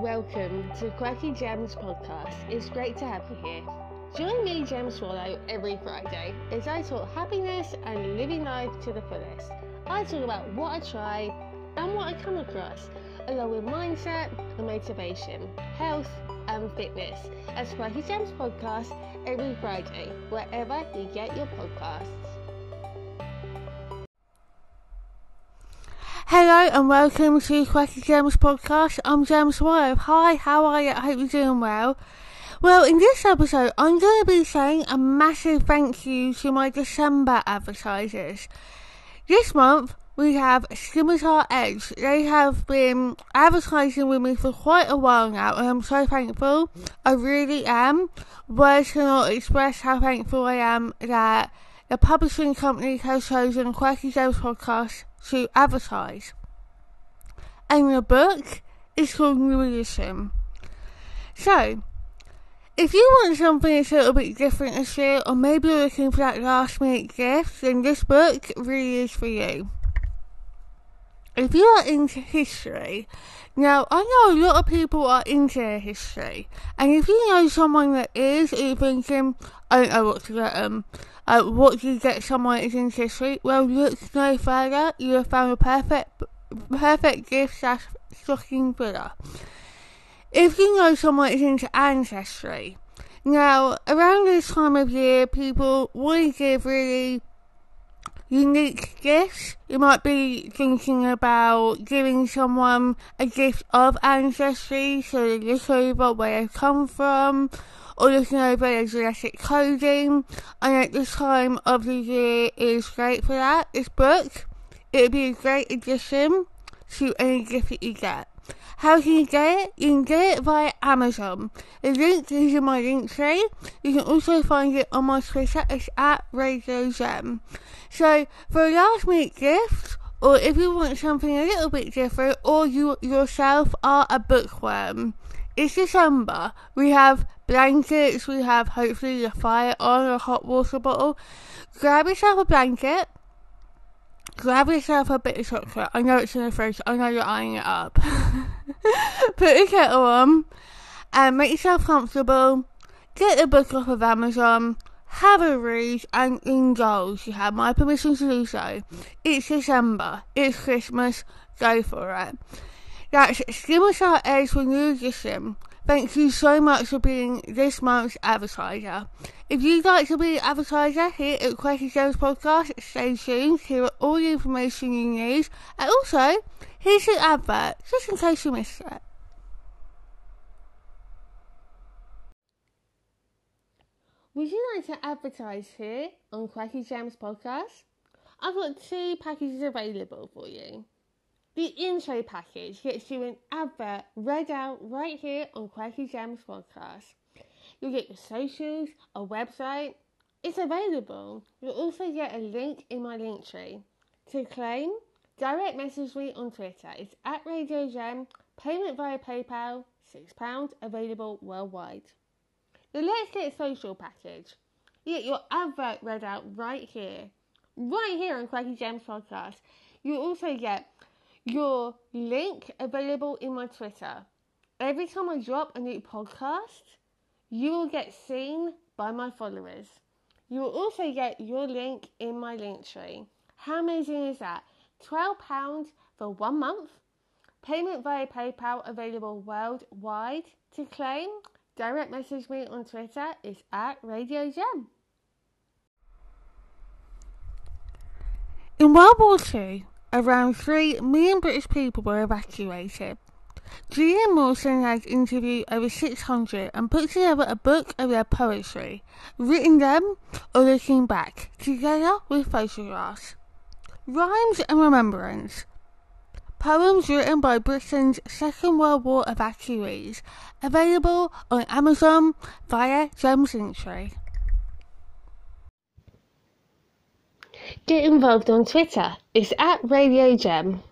welcome to Quirky Gems podcast. It's great to have you here. Join me, Gem Swallow, every Friday as I talk happiness and living life to the fullest. I talk about what I try and what I come across, along with mindset and motivation, health and fitness, as Quirky Gems podcast every Friday, wherever you get your podcasts. Hello and welcome to Quirky Gems podcast. I'm Gem Swallow. Hi, how are you? I hope you're doing well. Well, in this episode, I'm going to be saying a massive thank you to my December advertisers. This month, we have Scimitar Edge. They have been advertising with me for quite a while now, and I'm so thankful. I really am. Words cannot express how thankful I am that the publishing company has chosen Quirky Gems podcast to advertise. And the book is called New. So, if you want something that's a little bit different this year, or maybe you're looking for that last minute gift, then this book really is for you. If you are into history, now I know a lot of people are into history, and if you know someone that is, you're thinking, I don't know what to get them, uh, what do you get someone that is into history? Well, look no further, you have found a perfect, perfect gift slash stocking filler. If you know someone is into ancestry, now around this time of year, people to give really unique gifts. You might be thinking about giving someone a gift of ancestry, so they look over where they've come from, or looking over their genetic coding. And at this time of the year is great for that. This book, it would be a great addition to any gift that you get. How can you get it? You can get it via Amazon. The link is in my link tree. You can also find it on my Twitter. It's at Radio Gem. So for a last minute gift, or if you want something a little bit different, or you yourself are a bookworm, it's December. We have blankets. We have hopefully a fire on a hot water bottle. Grab yourself a blanket grab yourself a bit of chocolate. I know it's in the fridge. I know you're eyeing it up. Put a kettle on and make yourself comfortable. Get the book off of Amazon. Have a read and indulge. You have my permission to do so. It's December. It's Christmas. Go for it. That's Scimitar Edge for New Edition. Thank you so much for being this month's advertiser. If you'd like to be an advertiser here at Quirky Gems Podcast, stay tuned. Here are all the information you need. And also, here's an advert, just in case you missed it. Would you like to advertise here on Quirky Gems Podcast? I've got two packages available for you. The intro package gets you an advert read out right here on Quirky Gems Podcast. You'll get your socials, a website. It's available. You'll also get a link in my link tree. To claim, direct message me on Twitter. It's at Radio Gem, payment via PayPal, £6, available worldwide. The Let's Get Social package. You get your advert read out right here. Right here on Quirky Gems Podcast. You'll also get your link available in my Twitter. Every time I drop a new podcast, you will get seen by my followers. You will also get your link in my link tree. How amazing is that? £12 for one month. Payment via PayPal available worldwide. To claim, direct message me on Twitter. It's at Radio Gem. In World War II, around 3 million British people were evacuated. Gillian Mawson has interviewed over 600 and put together a book of their poetry, written them or looking back, together with photographs. Rhymes and Remembrance. Poems written by Britain's Second World War evacuees, available on Amazon via Linktree. Get involved on Twitter. It's at Radio Gem.